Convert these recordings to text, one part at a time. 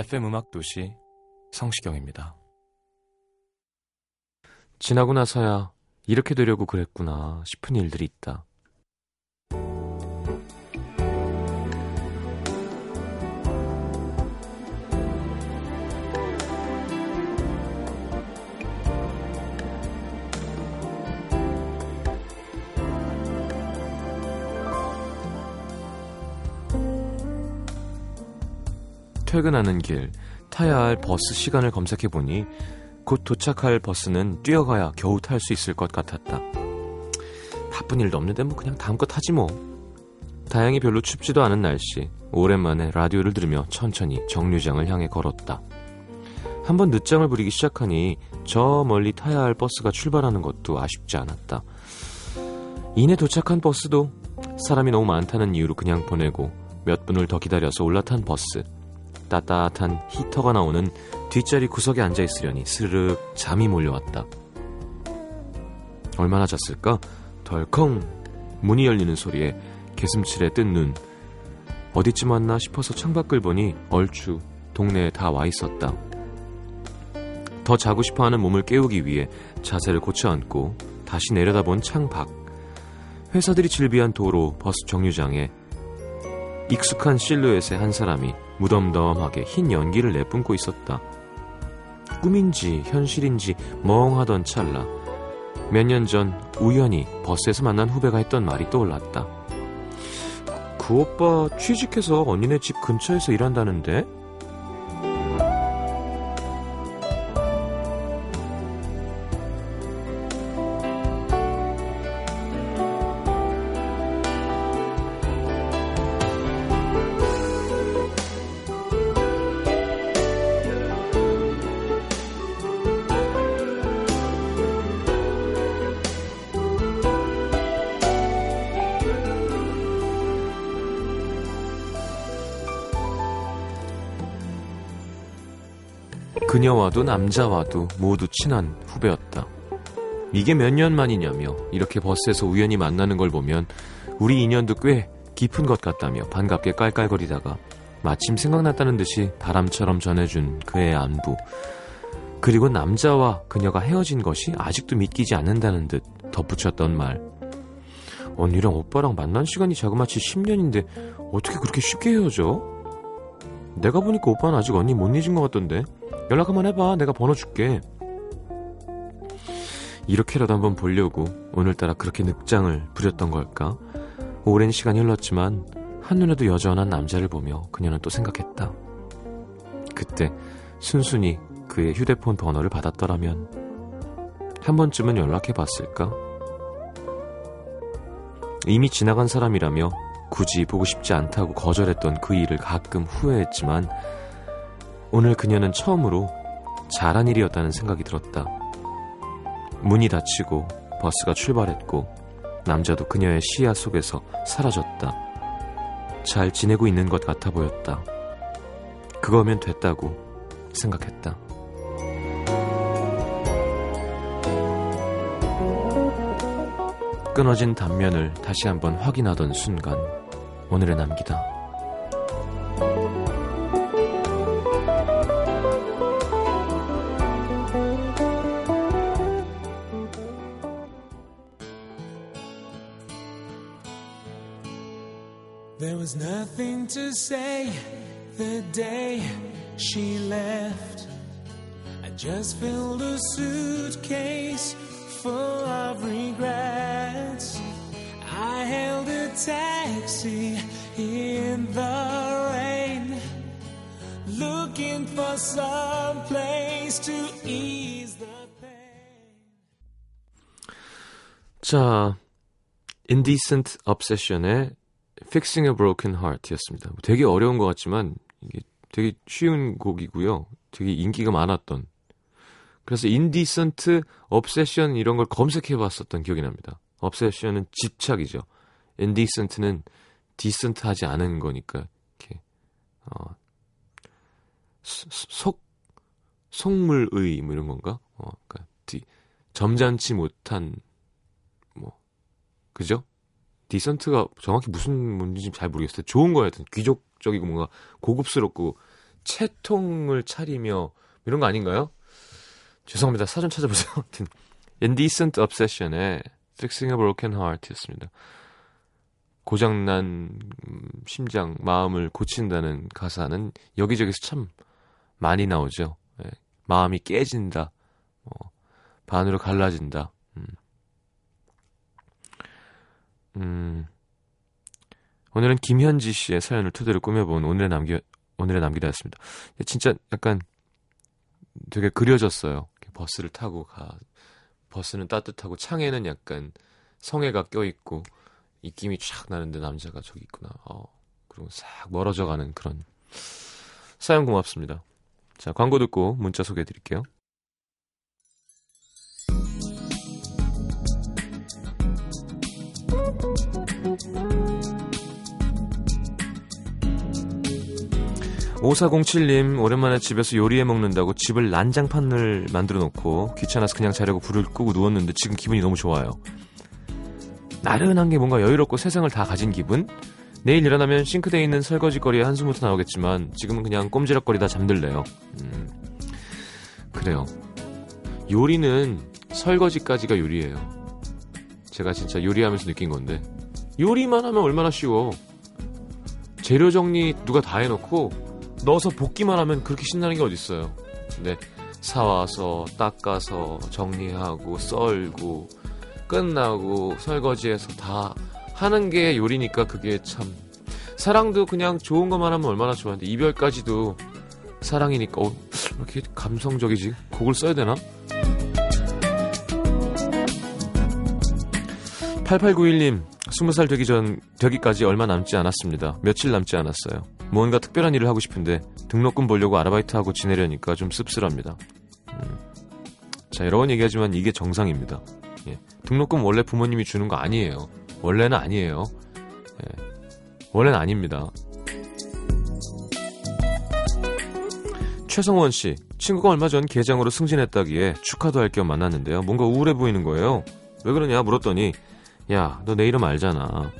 FM 음악 도시 성시경입니다. 지나고 나서야 이렇게 되려고 그랬구나 싶은 일들이 있다. 퇴근하는 길 타야 할 버스 시간을 검색해 보니 곧 도착할 버스는 뛰어가야 겨우 탈 수 있을 것 같았다. 바쁜 일도 없는데 뭐 그냥 다음 거 타지 뭐. 다행히 별로 춥지도 않은 날씨. 오랜만에 라디오를 들으며 천천히 정류장을 향해 걸었다. 한번 늦장을 부리기 시작하니 저 멀리 타야 할 버스가 출발하는 것도 아쉽지 않았다. 이내 도착한 버스도 사람이 너무 많다는 이유로 그냥 보내고 몇 분을 더 기다려서 올라탄 버스. 따뜻한 히터가 나오는 뒷자리 구석에 앉아 있으려니 스르륵 잠이 몰려왔다. 얼마나 잤을까? 덜컹 문이 열리는 소리에 개슴칠에 뜬 눈. 어디쯤 왔나 싶어서 창밖을 보니 얼추 동네에 다 와 있었다. 더 자고 싶어 하는 몸을 깨우기 위해 자세를 고쳐 앉고 다시 내려다본 창밖. 회사들이 질비한 도로 버스 정류장에 익숙한 실루엣의 한 사람이 무덤덤하게 흰 연기를 내뿜고 있었다. 꿈인지 현실인지 멍하던 찰나 몇 년 전 우연히 버스에서 만난 후배가 했던 말이 떠올랐다. 그 오빠 취직해서 언니네 집 근처에서 일한다는데? 그녀와도 남자와도 모두 친한 후배였다. 이게 몇 년 만이냐며 이렇게 버스에서 우연히 만나는 걸 보면 우리 인연도 꽤 깊은 것 같다며 반갑게 깔깔거리다가 마침 생각났다는 듯이 바람처럼 전해준 그의 안부. 그리고 남자와 그녀가 헤어진 것이 아직도 믿기지 않는다는 듯 덧붙였던 말. 언니랑 오빠랑 만난 시간이 자그마치 10년인데 어떻게 그렇게 쉽게 헤어져? 내가 보니까 오빠는 아직 언니 못 잊은 것 같던데 연락 한번 해봐. 내가 번호 줄게. 이렇게라도 한번 보려고 오늘따라 그렇게 늑장을 부렸던 걸까? 오랜 시간이 흘렀지만 한눈에도 여전한 남자를 보며 그녀는 또 생각했다. 그때 순순히 그의 휴대폰 번호를 받았더라면 한 번쯤은 연락해 봤을까? 이미 지나간 사람이라며 굳이 보고 싶지 않다고 거절했던 그 일을 가끔 후회했지만 오늘 그녀는 처음으로 잘한 일이었다는 생각이 들었다. 문이 닫히고 버스가 출발했고 남자도 그녀의 시야 속에서 사라졌다. 잘 지내고 있는 것 같아 보였다. 그거면 됐다고 생각했다. 끊어진 단면을 다시 한번 확인하던 순간 오늘의 남기다. There was nothing to say the day she left. I just filled a suitcase full of regrets. I hailed a taxi in the rain, looking for some place to ease the pain. 자, Indecent Obsession의 Fixing a Broken Heart였습니다. 되게 어려운 것 같지만 이게 되게 쉬운 곡이고요. 되게 인기가 많았던. 그래서 Indecent Obsession 이런 걸 검색해봤었던 기억이 납니다. Obsession은 집착이죠. Indecent는 decent하지 않은 거니까 이렇게 어, 속 속물의 뭐 이런 건가? 어, 그러니까 디, 점잖지 못한 뭐 그죠? 디선트가 정확히 무슨 문제인지 잘 모르겠어요. 좋은 거였든 귀족적이고 뭔가 고급스럽고 채통을 차리며 이런 거 아닌가요? 죄송합니다. 사전 찾아보세요. 하여튼 Indecent Obsession의 Fixing a Broken Heart였습니다. 고장난 심장, 마음을 고친다는 가사는 여기저기서 참 많이 나오죠. 예. 마음이 깨진다, 어, 반으로 갈라진다. 음. 음. 오늘은 김현지 씨의 사연을 토대로 꾸며본 오늘의 남기 오늘의 남기다였습니다. 진짜 약간 되게 그려졌어요. 버스를 타고 가. 버스는 따뜻하고 창에는 약간 성에가 껴있고 입김이 쫙 나는데 남자가 저기 있구나. 어, 그리고 싹 멀어져 가는 그런 사연 고맙습니다. 자, 광고 듣고 문자 소개해 드릴게요. 오사공칠님 오랜만에 집에서 요리해 먹는다고 집을 난장판을 만들어 놓고 귀찮아서 그냥 자려고 불을 끄고 누웠는데 지금 기분이 너무 좋아요. 나른한 게 뭔가 여유롭고 세상을 다 가진 기분? 내일 일어나면 싱크대에 있는 설거지거리에 한숨부터 나오겠지만 지금은 그냥 꼼지락거리다 잠들래요. 음, 그래요. 요리는 설거지까지가 요리예요. 제가 진짜 요리하면서 느낀 건데 요리만 하면 얼마나 쉬워. 재료 정리 누가 다 해놓고 넣어서 볶기만 하면 그렇게 신나는 게 어딨어요. 근데 사와서 닦아서 정리하고 썰고 끝나고 설거지해서 다 하는 게 요리니까 그게 참 사랑도 그냥 좋은 것만 하면 얼마나 좋아하는데 이별까지도 사랑이니까 어, 이렇게 감성적이지 곡을 써야 되나? 8891님 20살 되기 전 되기까지 얼마 남지 않았습니다. 며칠 남지 않았어요. 뭔가 특별한 일을 하고 싶은데 등록금 벌려고 아르바이트하고 지내려니까 좀 씁쓸합니다. 음. 자 여러 번 얘기하지만 이게 정상입니다. 예. 등록금 원래 부모님이 주는 거 아니에요. 원래는 아니에요. 예. 원래는 아닙니다. 최성원 씨, 친구가 얼마 전 계장으로 승진했다기에 축하도 할 겸 만났는데요. 뭔가 우울해 보이는 거예요. 왜 그러냐 물었더니 야, 너 내 이름 알잖아.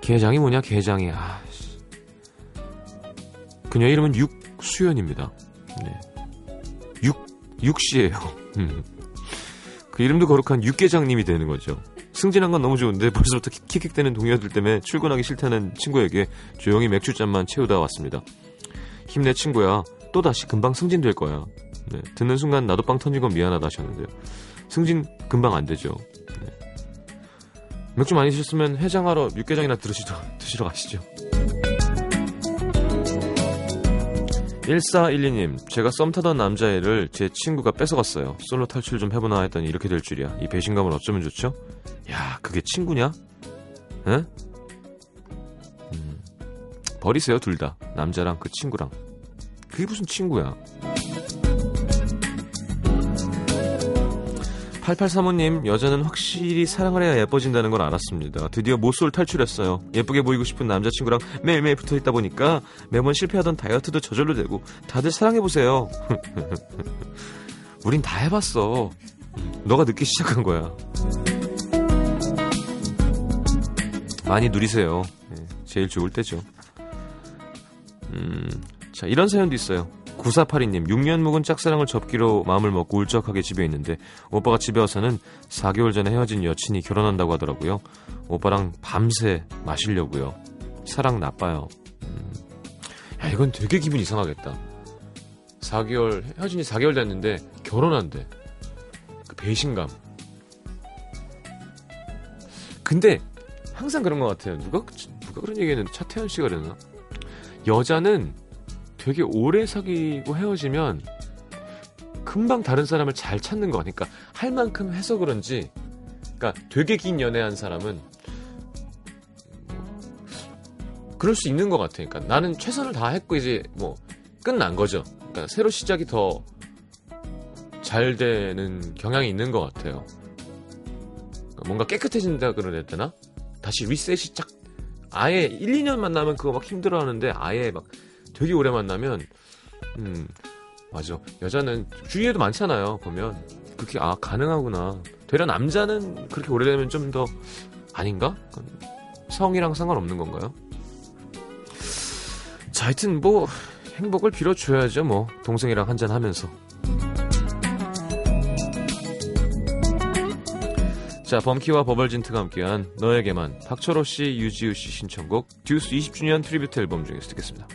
계장이 뭐냐, 계장이. 아, 그녀 이름은 육수연입니다. 네. 육, 육씨예요. 음. 그 이름도 거룩한 육계장님이 되는 거죠. 승진한 건 너무 좋은데 벌써부터 킥킥대는 동료들 때문에 출근하기 싫다는 친구에게 조용히 맥주잔만 채우다 왔습니다. 힘내 친구야. 또다시 금방 승진될 거야. 네. 듣는 순간 나도 빵 터진 건 미안하다 하셨는데요. 승진 금방 안 되죠. 네. 맥주 많이 드셨으면 해장하러 육개장이나 들으시죠. 드시러 가시죠. 1412님, 제가 썸 타던 남자애를 제 친구가 뺏어갔어요. 솔로 탈출 좀 해보나 했더니 이렇게 될 줄이야. 이 배신감을 어쩌면 좋죠? 야, 그게 친구냐? 에? 음, 버리세요, 둘 다. 남자랑 그 친구랑. 그게 무슨 친구야? 8835님, 여자는 확실히 사랑을 해야 예뻐진다는 걸 알았습니다. 드디어 모쏠 탈출했어요. 예쁘게 보이고 싶은 남자친구랑 매일매일 붙어 있다 보니까 매번 실패하던 다이어트도 저절로 되고 다들 사랑해보세요. 우린 다 해봤어. 너가 늦게 시작한 거야. 많이 누리세요. 네, 제일 좋을 때죠. 음, 자, 이런 사연도 있어요. 9482님, 6년 묵은 짝사랑을 접기로 마음을 먹고 울적하게 집에 있는데 오빠가 집에 와서는 4개월 전에 헤어진 여친이 결혼한다고 하더라고요. 오빠랑 밤새 마시려고요. 사랑 나빠요. 음. 야, 이건 되게 기분 이상하겠다. 4개월, 헤어진 지 4개월 됐는데 결혼한대. 그 배신감. 근데 항상 그런 것 같아요. 누가 누가 그런 얘기했는데 차태현 씨가 그랬나? 여자는 되게 오래 사귀고 헤어지면 금방 다른 사람을 잘 찾는 거 같으니까 그러니까 할 만큼 해서 그런지 그러니까 되게 긴 연애한 사람은 뭐 그럴 수 있는 것 같아요. 그러니까 나는 최선을 다 했고 이제 뭐 끝난 거죠. 그러니까 새로 시작이 더 잘 되는 경향이 있는 것 같아요. 그러니까 뭔가 깨끗해진다 그래야 되나? 다시 리셋이 쫙 아예 1, 2년 만나면 그거 막 힘들어 하는데 아예 막 되게 오래 만나면 음 맞아. 여자는 주위에도 많잖아요 보면. 그렇게 아 가능하구나. 되려 남자는 그렇게 오래되면 좀 더 아닌가? 성이랑 상관없는 건가요? 자 하여튼 뭐 행복을 빌어줘야죠 뭐. 동생이랑 한잔 하면서. 자 범키와 버벌진트가 함께한 너에게만 박철호 씨 유지우 씨 신청곡 듀스 20주년 tribute 앨범 중에서 듣겠습니다.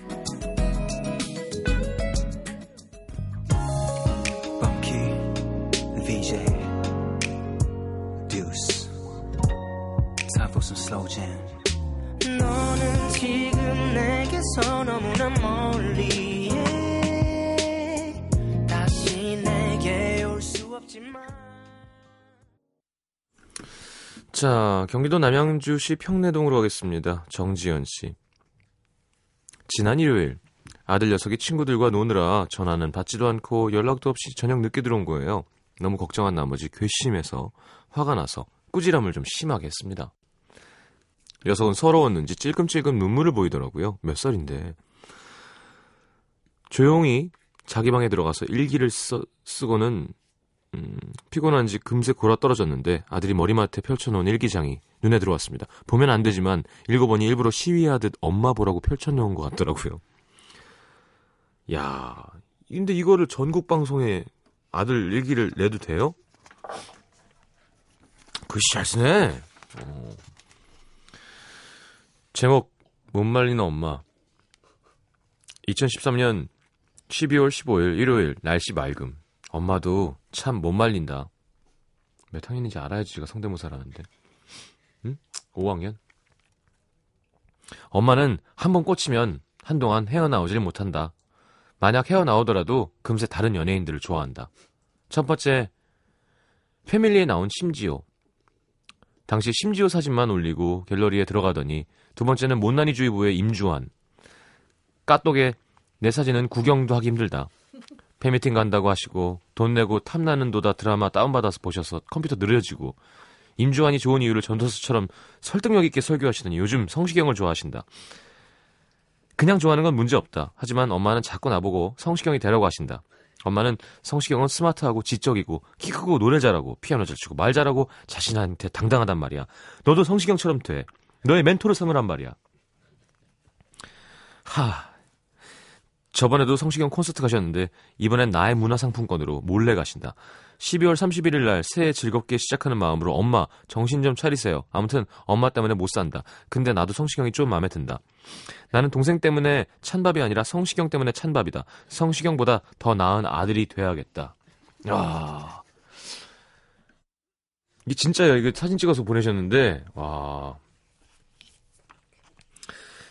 자, 경기도 남양주시 평내동으로 가겠습니다. 정지연 씨. 지난 일요일 아들 녀석이 친구들과 노느라 전화는 받지도 않고 연락도 없이 저녁 늦게 들어온 거예요. 너무 걱정한 나머지 괘씸해서 화가 나서 꾸지람을 좀 심하게 했습니다. 녀석은 서러웠는지 찔끔찔끔 눈물을 보이더라고요. 몇 살인데. 조용히 자기 방에 들어가서 일기를 써, 쓰고는 음, 피곤한지 금세 골아 떨어졌는데 아들이 머리맡에 펼쳐놓은 일기장이 눈에 들어왔습니다. 보면 안 되지만 읽어보니 일부러 시위하듯 엄마 보라고 펼쳐놓은 것 같더라고요. 야, 근데 이거를 전국 방송에 아들 일기를 내도 돼요? 글씨 잘 쓰네. 어. 제목 못 말리는 엄마. 2013년 12월 15일 일요일 날씨 맑음. 엄마도 참 못 말린다. 몇 학년인지 알아야지 제가 성대모사라는데. 응? 5학년? 엄마는 한 번 꽂히면 한동안 헤어나오질 못한다. 만약 헤어나오더라도 금세 다른 연예인들을 좋아한다. 첫 번째, 패밀리에 나온 심지오. 당시 심지오 사진만 올리고 갤러리에 들어가더니 두 번째는 못난이주의부의 임주환. 까똑에 내 사진은 구경도 하기 힘들다. 팬미팅 간다고 하시고 돈 내고 탐나는 도다 드라마 다운받아서 보셔서 컴퓨터 느려지고 임주환이 좋은 이유를 전도서처럼 설득력 있게 설교하시더니 요즘 성시경을 좋아하신다. 그냥 좋아하는 건 문제 없다. 하지만 엄마는 자꾸 나보고 성시경이 되라고 하신다. 엄마는 성시경은 스마트하고 지적이고 키 크고 노래 잘하고 피아노 잘 치고 말 잘하고 자신한테 당당하단 말이야. 너도 성시경처럼 돼. 너의 멘토를 삼으란 말이야. 하, 저번에도 성시경 콘서트 가셨는데 이번엔 나의 문화상품권으로 몰래 가신다. 12월 31일 날 새해 즐겁게 시작하는 마음으로 엄마 정신 좀 차리세요. 아무튼 엄마 때문에 못 산다. 근데 나도 성시경이 좀 마음에 든다. 나는 동생 때문에 찬밥이 아니라 성시경 때문에 찬밥이다. 성시경보다 더 나은 아들이 돼야겠다. 아. 이게 진짜요. 이거 사진 찍어서 보내셨는데 와.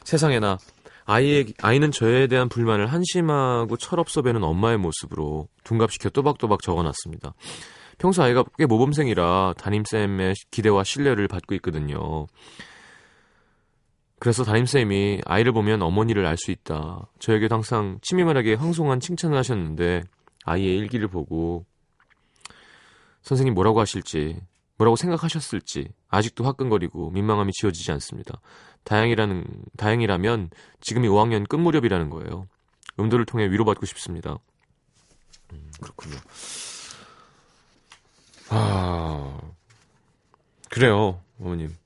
세상에나 아이의, 아이는 저에 대한 불만을 한심하고 철없어 배는 엄마의 모습으로 둔갑시켜 또박또박 적어놨습니다. 평소 아이가 꽤 모범생이라 담임쌤의 기대와 신뢰를 받고 있거든요. 그래서 담임쌤이 아이를 보면 어머니를 알 수 있다. 저에게도 항상 치밀하게 황송한 칭찬을 하셨는데 아이의 일기를 보고 선생님 뭐라고 하실지 뭐라고 생각하셨을지 아직도 화끈거리고 민망함이 지워지지 않습니다. 다행이라는 다행이라면 지금이 5학년 끝 무렵이라는 거예요. 음도를 통해 위로받고 싶습니다. 음, 그렇군요. 아 그래요, 어머님.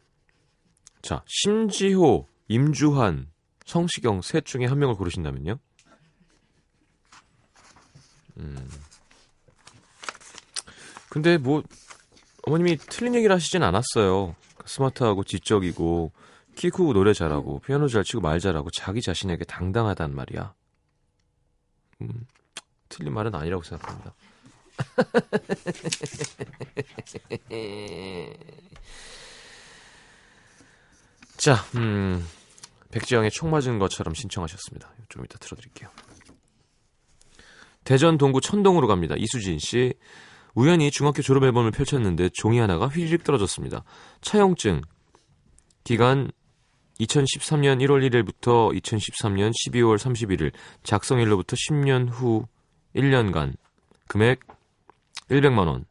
자, 심지호, 임주환, 성시경 셋 중에 한 명을 고르신다면요? 음. 근데 뭐 어머님이 틀린 얘기를 하시진 않았어요. 스마트하고 지적이고 키 크고 노래 잘하고 피아노 잘 치고 말 잘하고 자기 자신에게 당당하단 말이야. 음, 틀린 말은 아니라고 생각합니다. 자, 음, 백지영의 총 맞은 것처럼 신청하셨습니다. 좀 이따 틀어드릴게요. 대전 동구 천동으로 갑니다. 이수진 씨. 우연히 중학교 졸업 앨범을 펼쳤는데 종이 하나가 휘리릭 떨어졌습니다. 차용증. 기간 2013년 1월 1일부터 2013년 12월 31일 작성일로부터 10년 후 1년간 금액 100만 원.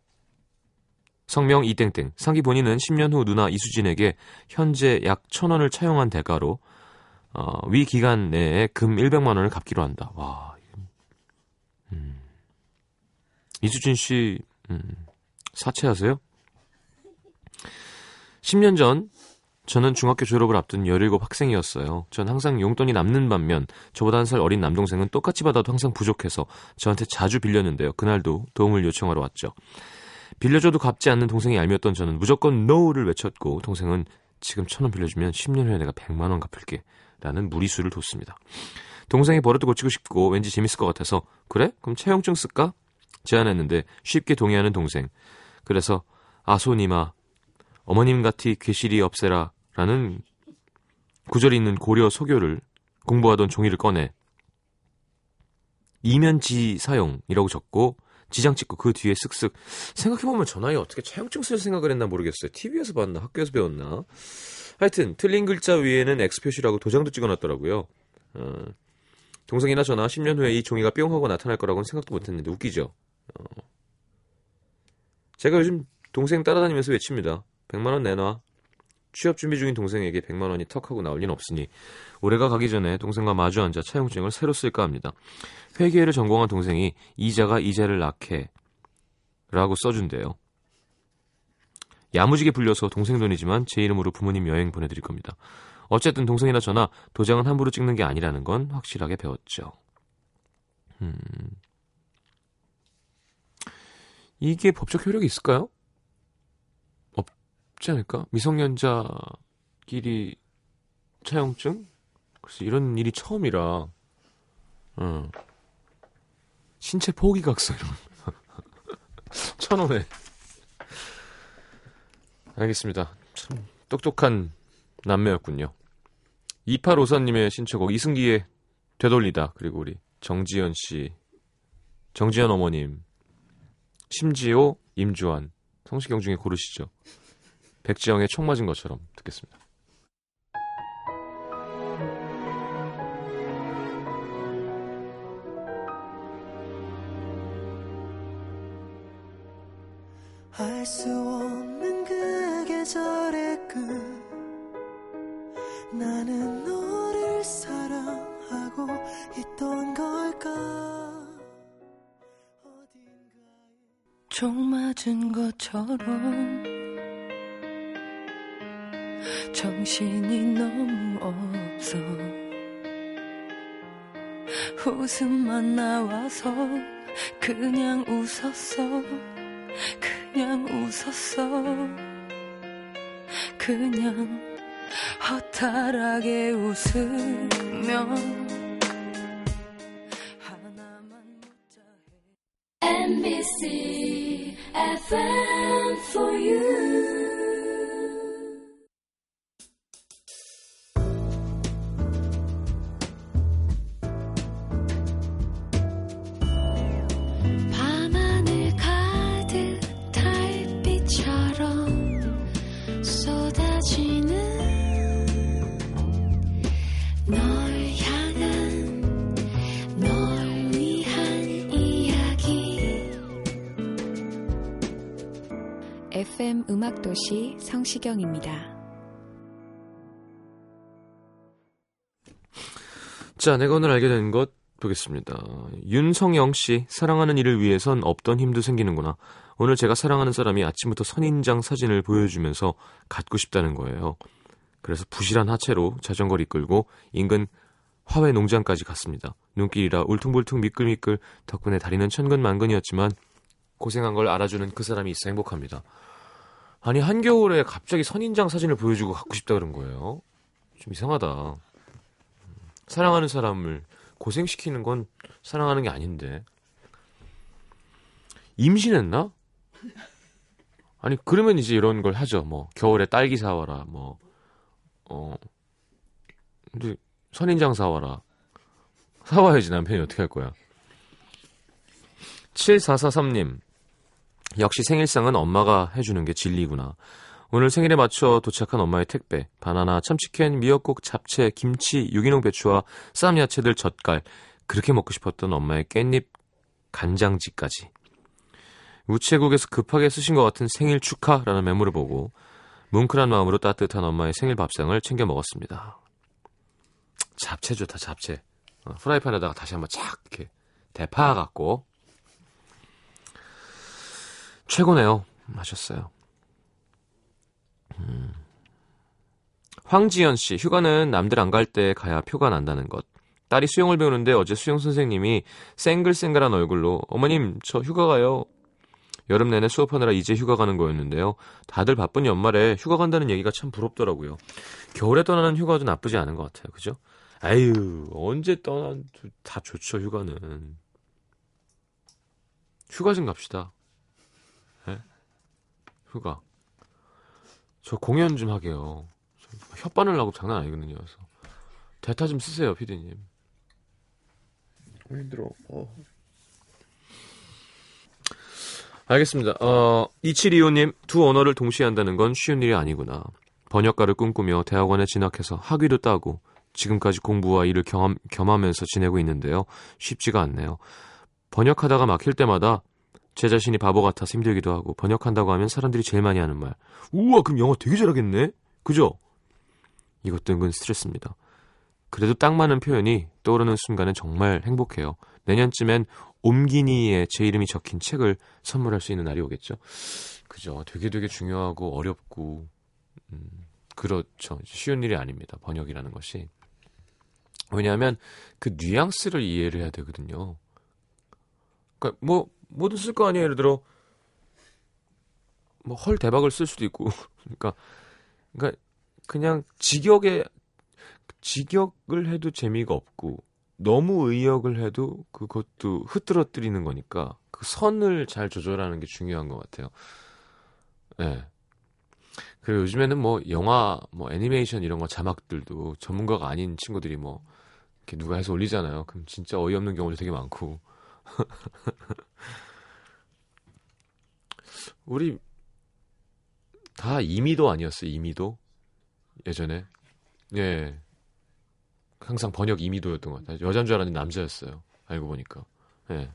성명 이땡땡. 상기 본인은 10년 후 누나 이수진에게 현재 약 1000원을 차용한 대가로 어, 위 기간 내에 금 100만 원을 갚기로 한다. 와. 음. 이수진 씨 음, 사채하세요? 10년 전 저는 중학교 졸업을 앞둔 17 학생이었어요. 전 항상 용돈이 남는 반면 저보다 한 살 어린 남동생은 똑같이 받아도 항상 부족해서 저한테 자주 빌렸는데요. 그날도 도움을 요청하러 왔죠. 빌려줘도 갚지 않는 동생이 얄미웠던 저는 무조건 NO를 외쳤고 동생은 지금 천 원 빌려주면 10년 후에 내가 100만 원 갚을게 라는 무리수를 뒀습니다. 동생이 버릇도 고치고 싶고 왠지 재밌을 것 같아서 그래? 그럼 채용증 쓸까? 제안했는데 쉽게 동의하는 동생. 그래서 아소니마 어머님 같이 괴실이 없애라 라는 구절이 있는 고려 소교를 공부하던 종이를 꺼내 이면지 사용이라고 적고 지장 찍고 그 뒤에 쓱쓱 생각해보면 저 나이에 어떻게 차용증 쓸 생각을 했나 모르겠어요. TV에서 봤나 학교에서 배웠나 하여튼 틀린 글자 위에는 X 표시라고 도장도 찍어놨더라고요. 어, 동생이나 저나 10년 후에 이 종이가 뿅 하고 나타날 거라고는 생각도 못했는데 웃기죠. 어. 제가 요즘 동생 따라다니면서 외칩니다. 100만 원 내놔. 취업 준비 중인 동생에게 100만 원이 턱하고 나올 리는 없으니 올해가 가기 전에 동생과 마주 앉아 차용증을 새로 쓸까 합니다. 회계를 전공한 동생이 이자가 이자를 낳게 라고 써준대요. 야무지게 불려서 동생 돈이지만 제 이름으로 부모님 여행 보내드릴 겁니다. 어쨌든 동생이나 저나 도장은 함부로 찍는 게 아니라는 건 확실하게 배웠죠. 음. 이게 법적 효력이 있을까요? 없지 않을까? 미성년자끼리 차용증? 그래서 이런 일이 처음이라, 어. 신체 포기각서 이런 천 원에 알겠습니다. 참 똑똑한 남매였군요. 2854님의 신청곡 이승기의 되돌리다 그리고 우리 정지현 씨, 정지현 어머님, 심지호, 임주환, 성시경 중에 고르시죠. 백지영의 총 맞은 것처럼 듣겠습니다. 알 수 없는 그 계절의 끝 나는 것처럼 정신이 너무 없어. 웃음만 나와서 그냥 웃었어. 그냥 웃었어. 그냥 허탈하게 웃으며 음악도시 성시경입니다. 자, 내가 오늘 알게 된 것 보겠습니다. 윤성영 씨, 사랑하는 일을 위해선 없던 힘도 생기는구나. 오늘 제가 사랑하는 사람이 아침부터 선인장 사진을 보여주면서 갖고 싶다는 거예요. 그래서 부실한 하체로 자전거를 이끌고 인근 화훼 농장까지 갔습니다. 눈길이라 울퉁불퉁 미끌미끌 덕분에 다리는 천근만근이었지만 고생한 걸 알아주는 그 사람이 있어 행복합니다. 아니 한겨울에 갑자기 선인장 사진을 보여주고 갖고 싶다 그런 거예요. 좀 이상하다. 사랑하는 사람을 고생시키는 건 사랑하는 게 아닌데. 임신했나? 아니, 그러면 이제 이런 걸 하죠. 뭐, 겨울에 딸기 사와라, 뭐, 어, 근데 선인장 사와라. 사와야지 남편이 어떻게 할 거야. 7443님. 역시 생일상은 엄마가 해주는 게 진리구나. 오늘 생일에 맞춰 도착한 엄마의 택배. 바나나, 참치캔, 미역국, 잡채, 김치, 유기농 배추와 쌈 야채들 젓갈. 그렇게 먹고 싶었던 엄마의 깻잎 간장지까지. 우체국에서 급하게 쓰신 것 같은 생일 축하라는 메모를 보고 뭉클한 마음으로 따뜻한 엄마의 생일 밥상을 챙겨 먹었습니다. 잡채 좋다, 잡채. 어, 프라이팬에다가 다시 한번 착 이렇게 대파 갖고 최고네요. 하셨어요. 음. 황지연 씨, 휴가는 남들 안 갈 때 가야 표가 난다는 것. 딸이 수영을 배우는데 어제 수영 선생님이 쌩글쌩글한 얼굴로 어머님 저 휴가 가요. 여름 내내 수업하느라 이제 휴가 가는 거였는데요. 다들 바쁜 연말에 휴가 간다는 얘기가 참 부럽더라고요. 겨울에 떠나는 휴가도 나쁘지 않은 것 같아요. 그죠? 아유 언제 떠난 다 좋죠 휴가는. 휴가 좀 갑시다. 네? 휴가. 저 공연 좀 하게요. 혓바늘 나고 장난 아니거든요. 그래서 대타 좀 쓰세요, 피디님. 힘들어. 어. 알겠습니다. 어, 2725님, 두 언어를 동시에 한다는 건 쉬운 일이 아니구나. 번역가를 꿈꾸며 대학원에 진학해서 학위도 따고 지금까지 공부와 일을 경험, 겸하면서 지내고 있는데요. 쉽지가 않네요. 번역하다가 막힐 때마다 제 자신이 바보 같아서 힘들기도 하고 번역한다고 하면 사람들이 제일 많이 하는 말. 우와, 그럼 영어 되게 잘하겠네? 그죠? 이것도 은근 스트레스입니다. 그래도 딱 맞는 표현이 떠오르는 순간은 정말 행복해요. 내년쯤엔 옴기니에 제 이름이 적힌 책을 선물할 수 있는 날이 오겠죠. 그죠. 되게 되게 중요하고 어렵고, 음, 그렇죠. 쉬운 일이 아닙니다. 번역이라는 것이. 왜냐하면 그 뉘앙스를 이해를 해야 되거든요. 그러니까 뭐 뭐든 쓸 거 아니에요. 예를 들어 뭐 헐 대박을 쓸 수도 있고. 그러니까 그러니까 그냥 직역에 직역을 해도 재미가 없고 너무 의역을 해도 그것도 흐트러뜨리는 거니까 그 선을 잘 조절하는 게 중요한 것 같아요. 예. 네. 그리고 요즘에는 뭐 영화, 뭐 애니메이션 이런 거 자막들도 전문가가 아닌 친구들이 뭐 이렇게 누가 해서 올리잖아요. 그럼 진짜 어이없는 경우도 되게 많고. 우리 다 이미도 아니었어요. 이미도 예전에 예 항상 번역 이미도였던 것 같아요. 여자인 줄 알았는데 남자였어요. 알고 보니까 예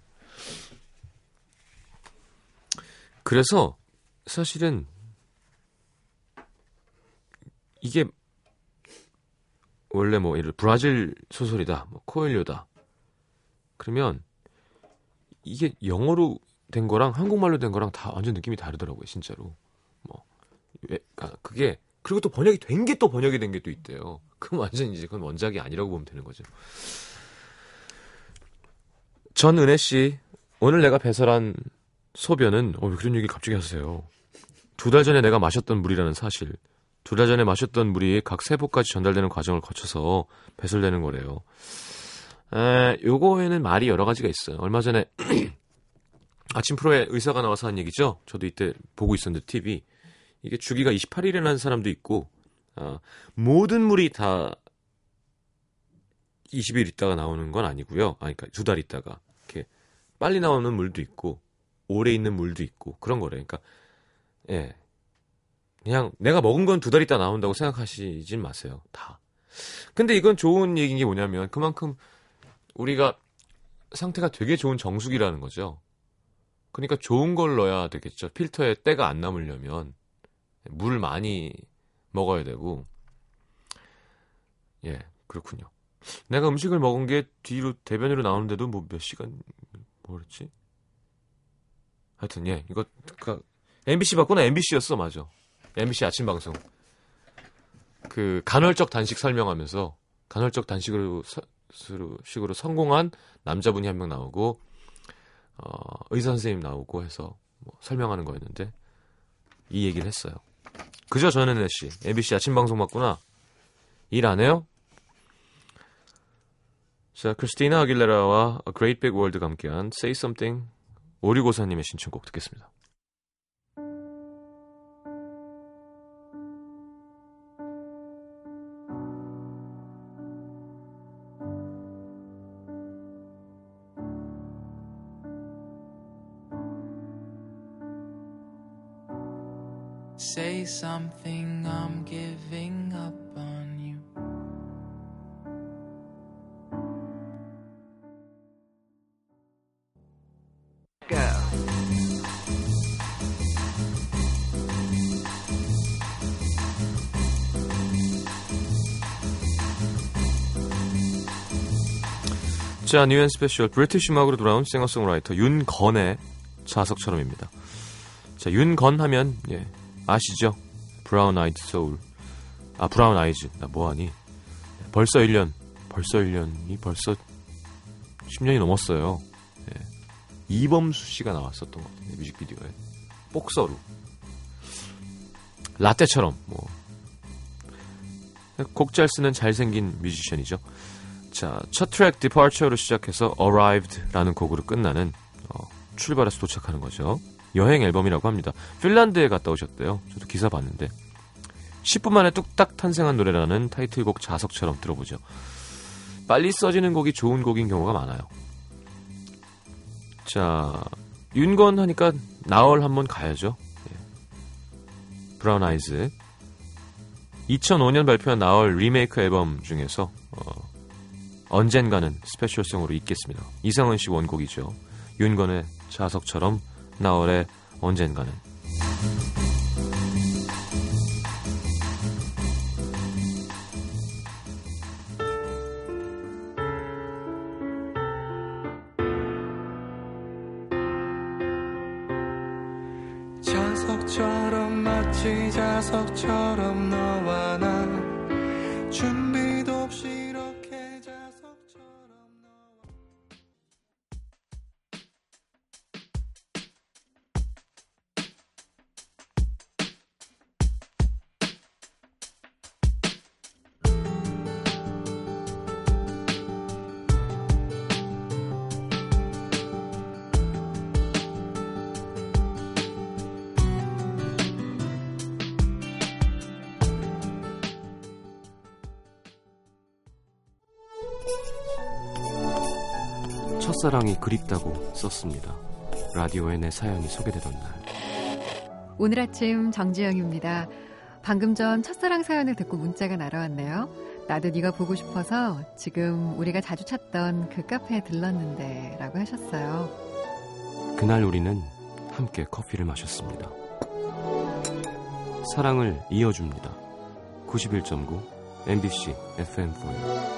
그래서 사실은 이게 원래 뭐 예를 브라질 소설이다, 뭐 코엘료다. 그러면 이게 영어로 된 거랑 한국말로 된 거랑 다 완전 느낌이 다르더라고요, 진짜로. 뭐 왜, 아, 그게 그리고 또 번역이 된 게 또 번역이 된 게 또 있대요. 그럼 완전 이제 그건 원작이 아니라고 보면 되는 거죠. 전은혜 씨, 오늘 내가 배설한 소변은 어, 왜 그런 얘기 갑자기 하세요? 두 달 전에 내가 마셨던 물이라는 사실. 두 달 전에 마셨던 물이 각 세포까지 전달되는 과정을 거쳐서 배설되는 거래요. 에, 요거에는 말이 여러 가지가 있어요. 얼마 전에 아침 프로에 의사가 나와서 한 얘기죠. 저도 이때 보고 있었는데 TV 이게 주기가 28일이라는 사람도 있고 아, 모든 물이 다 20일 있다가 나오는 건 아니고요. 아, 그러니까 두 달 있다가 이렇게 빨리 나오는 물도 있고 오래 있는 물도 있고 그런 거래. 그러니까 예, 그냥 내가 먹은 건 두 달 있다 나온다고 생각하시진 마세요. 다. 근데 이건 좋은 얘기인 게 뭐냐면 그만큼 우리가 상태가 되게 좋은 정수기라는 거죠. 그러니까 좋은 걸 넣어야 되겠죠. 필터에 때가 안 남으려면 물 많이 먹어야 되고 예 그렇군요. 내가 음식을 먹은 게 뒤로 대변으로 나오는데도 뭐 몇 시간 뭐랬지? 하여튼 예 이거 그 MBC 봤구나 MBC였어 맞아. MBC 아침 방송. 그 간헐적 단식 설명하면서 간헐적 단식으로 서, 식으로 성공한 남자분이 한 명 나오고 어, 의사 선생님 나오고 해서 뭐 설명하는 거였는데 이 얘기를 했어요. 그죠 저는 씨 MBC 아침 방송 맞구나. 일 안 해요? 자, 크리스티나 아길레라와 A Great Big World가 함께한 Say Something 오리고사님의 신청곡 듣겠습니다. Something, I'm giving up on you. 자, 뉴앤 스페셜 브리티시 음악으로 돌아온 싱어송라이터 윤건의 자석처럼입니다. 자, 윤건 하면 예, 아시죠? 브라운 아이드 소울. 아, 브라운 아이즈. 나 뭐하니? 벌써 1년. 벌써 1년이 벌써 10년이 넘었어요. 예. 이범수 씨가 나왔었던 것 같아요. 뮤직비디오에. 복서로. 라떼처럼 뭐. 곡 잘 쓰는 잘생긴 뮤지션이죠. 자, 첫 트랙 Departure로 시작해서 Arrived라는 곡으로 끝나는 어, 출발해서 도착하는 거죠. 여행 앨범이라고 합니다. 핀란드에 갔다 오셨대요. 저도 기사 봤는데 10분 만에 뚝딱 탄생한 노래라는 타이틀곡 자석처럼 들어보죠. 빨리 써지는 곡이 좋은 곡인 경우가 많아요. 자, 윤건 하니까 나얼 한번 가야죠. 예. 브라운 아이즈 2005년 발표한 나얼 리메이크 앨범 중에서 어, 언젠가는 스페셜성으로 있겠습니다. 이상은 씨 원곡이죠. 윤건의 자석처럼 나월의 언젠가는 첫사랑이 그립다고 썼습니다. 라디오에 내 사연이 소개되던 날. 오늘 아침 정지영입니다. 방금 전 첫사랑 사연을 듣고 문자가 날아왔네요. 나도 네가 보고 싶어서 지금 우리가 자주 찾던 그 카페에 들렀는데 라고 하셨어요. 그날 우리는 함께 커피를 마셨습니다. 사랑을 이어줍니다. 91.9 MBC FM4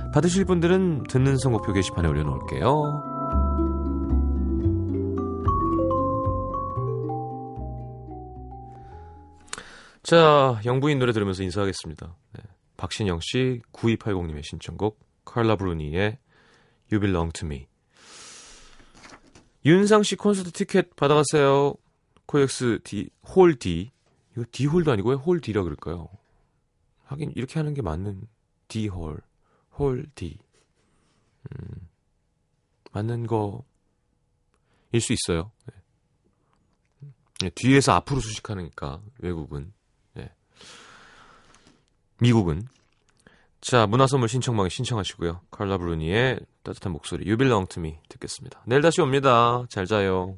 받으실 분들은 듣는 선곡표 게시판에 올려놓을게요. 자, 영부인 노래 들으면서 인사하겠습니다. 네. 박신영 씨, 9280님의 신청곡, 칼라 브루니의 You Belong to Me. 윤상 씨 콘서트 티켓 받아가세요. 코엑스 D, 홀 D. 이거 D 홀도 아니고요. 홀 D라 그럴까요? 하긴 이렇게 하는 게 맞는 D 홀. 홀 D. 음, 맞는 거일 수 있어요. 네. 네, 뒤에서 앞으로 수식하니까 외국은 네. 미국은 자 문화선물 신청방에 신청하시고요. 칼라 브루니의 따뜻한 목소리 to Me 듣겠습니다. 내일 다시 옵니다. 잘 자요.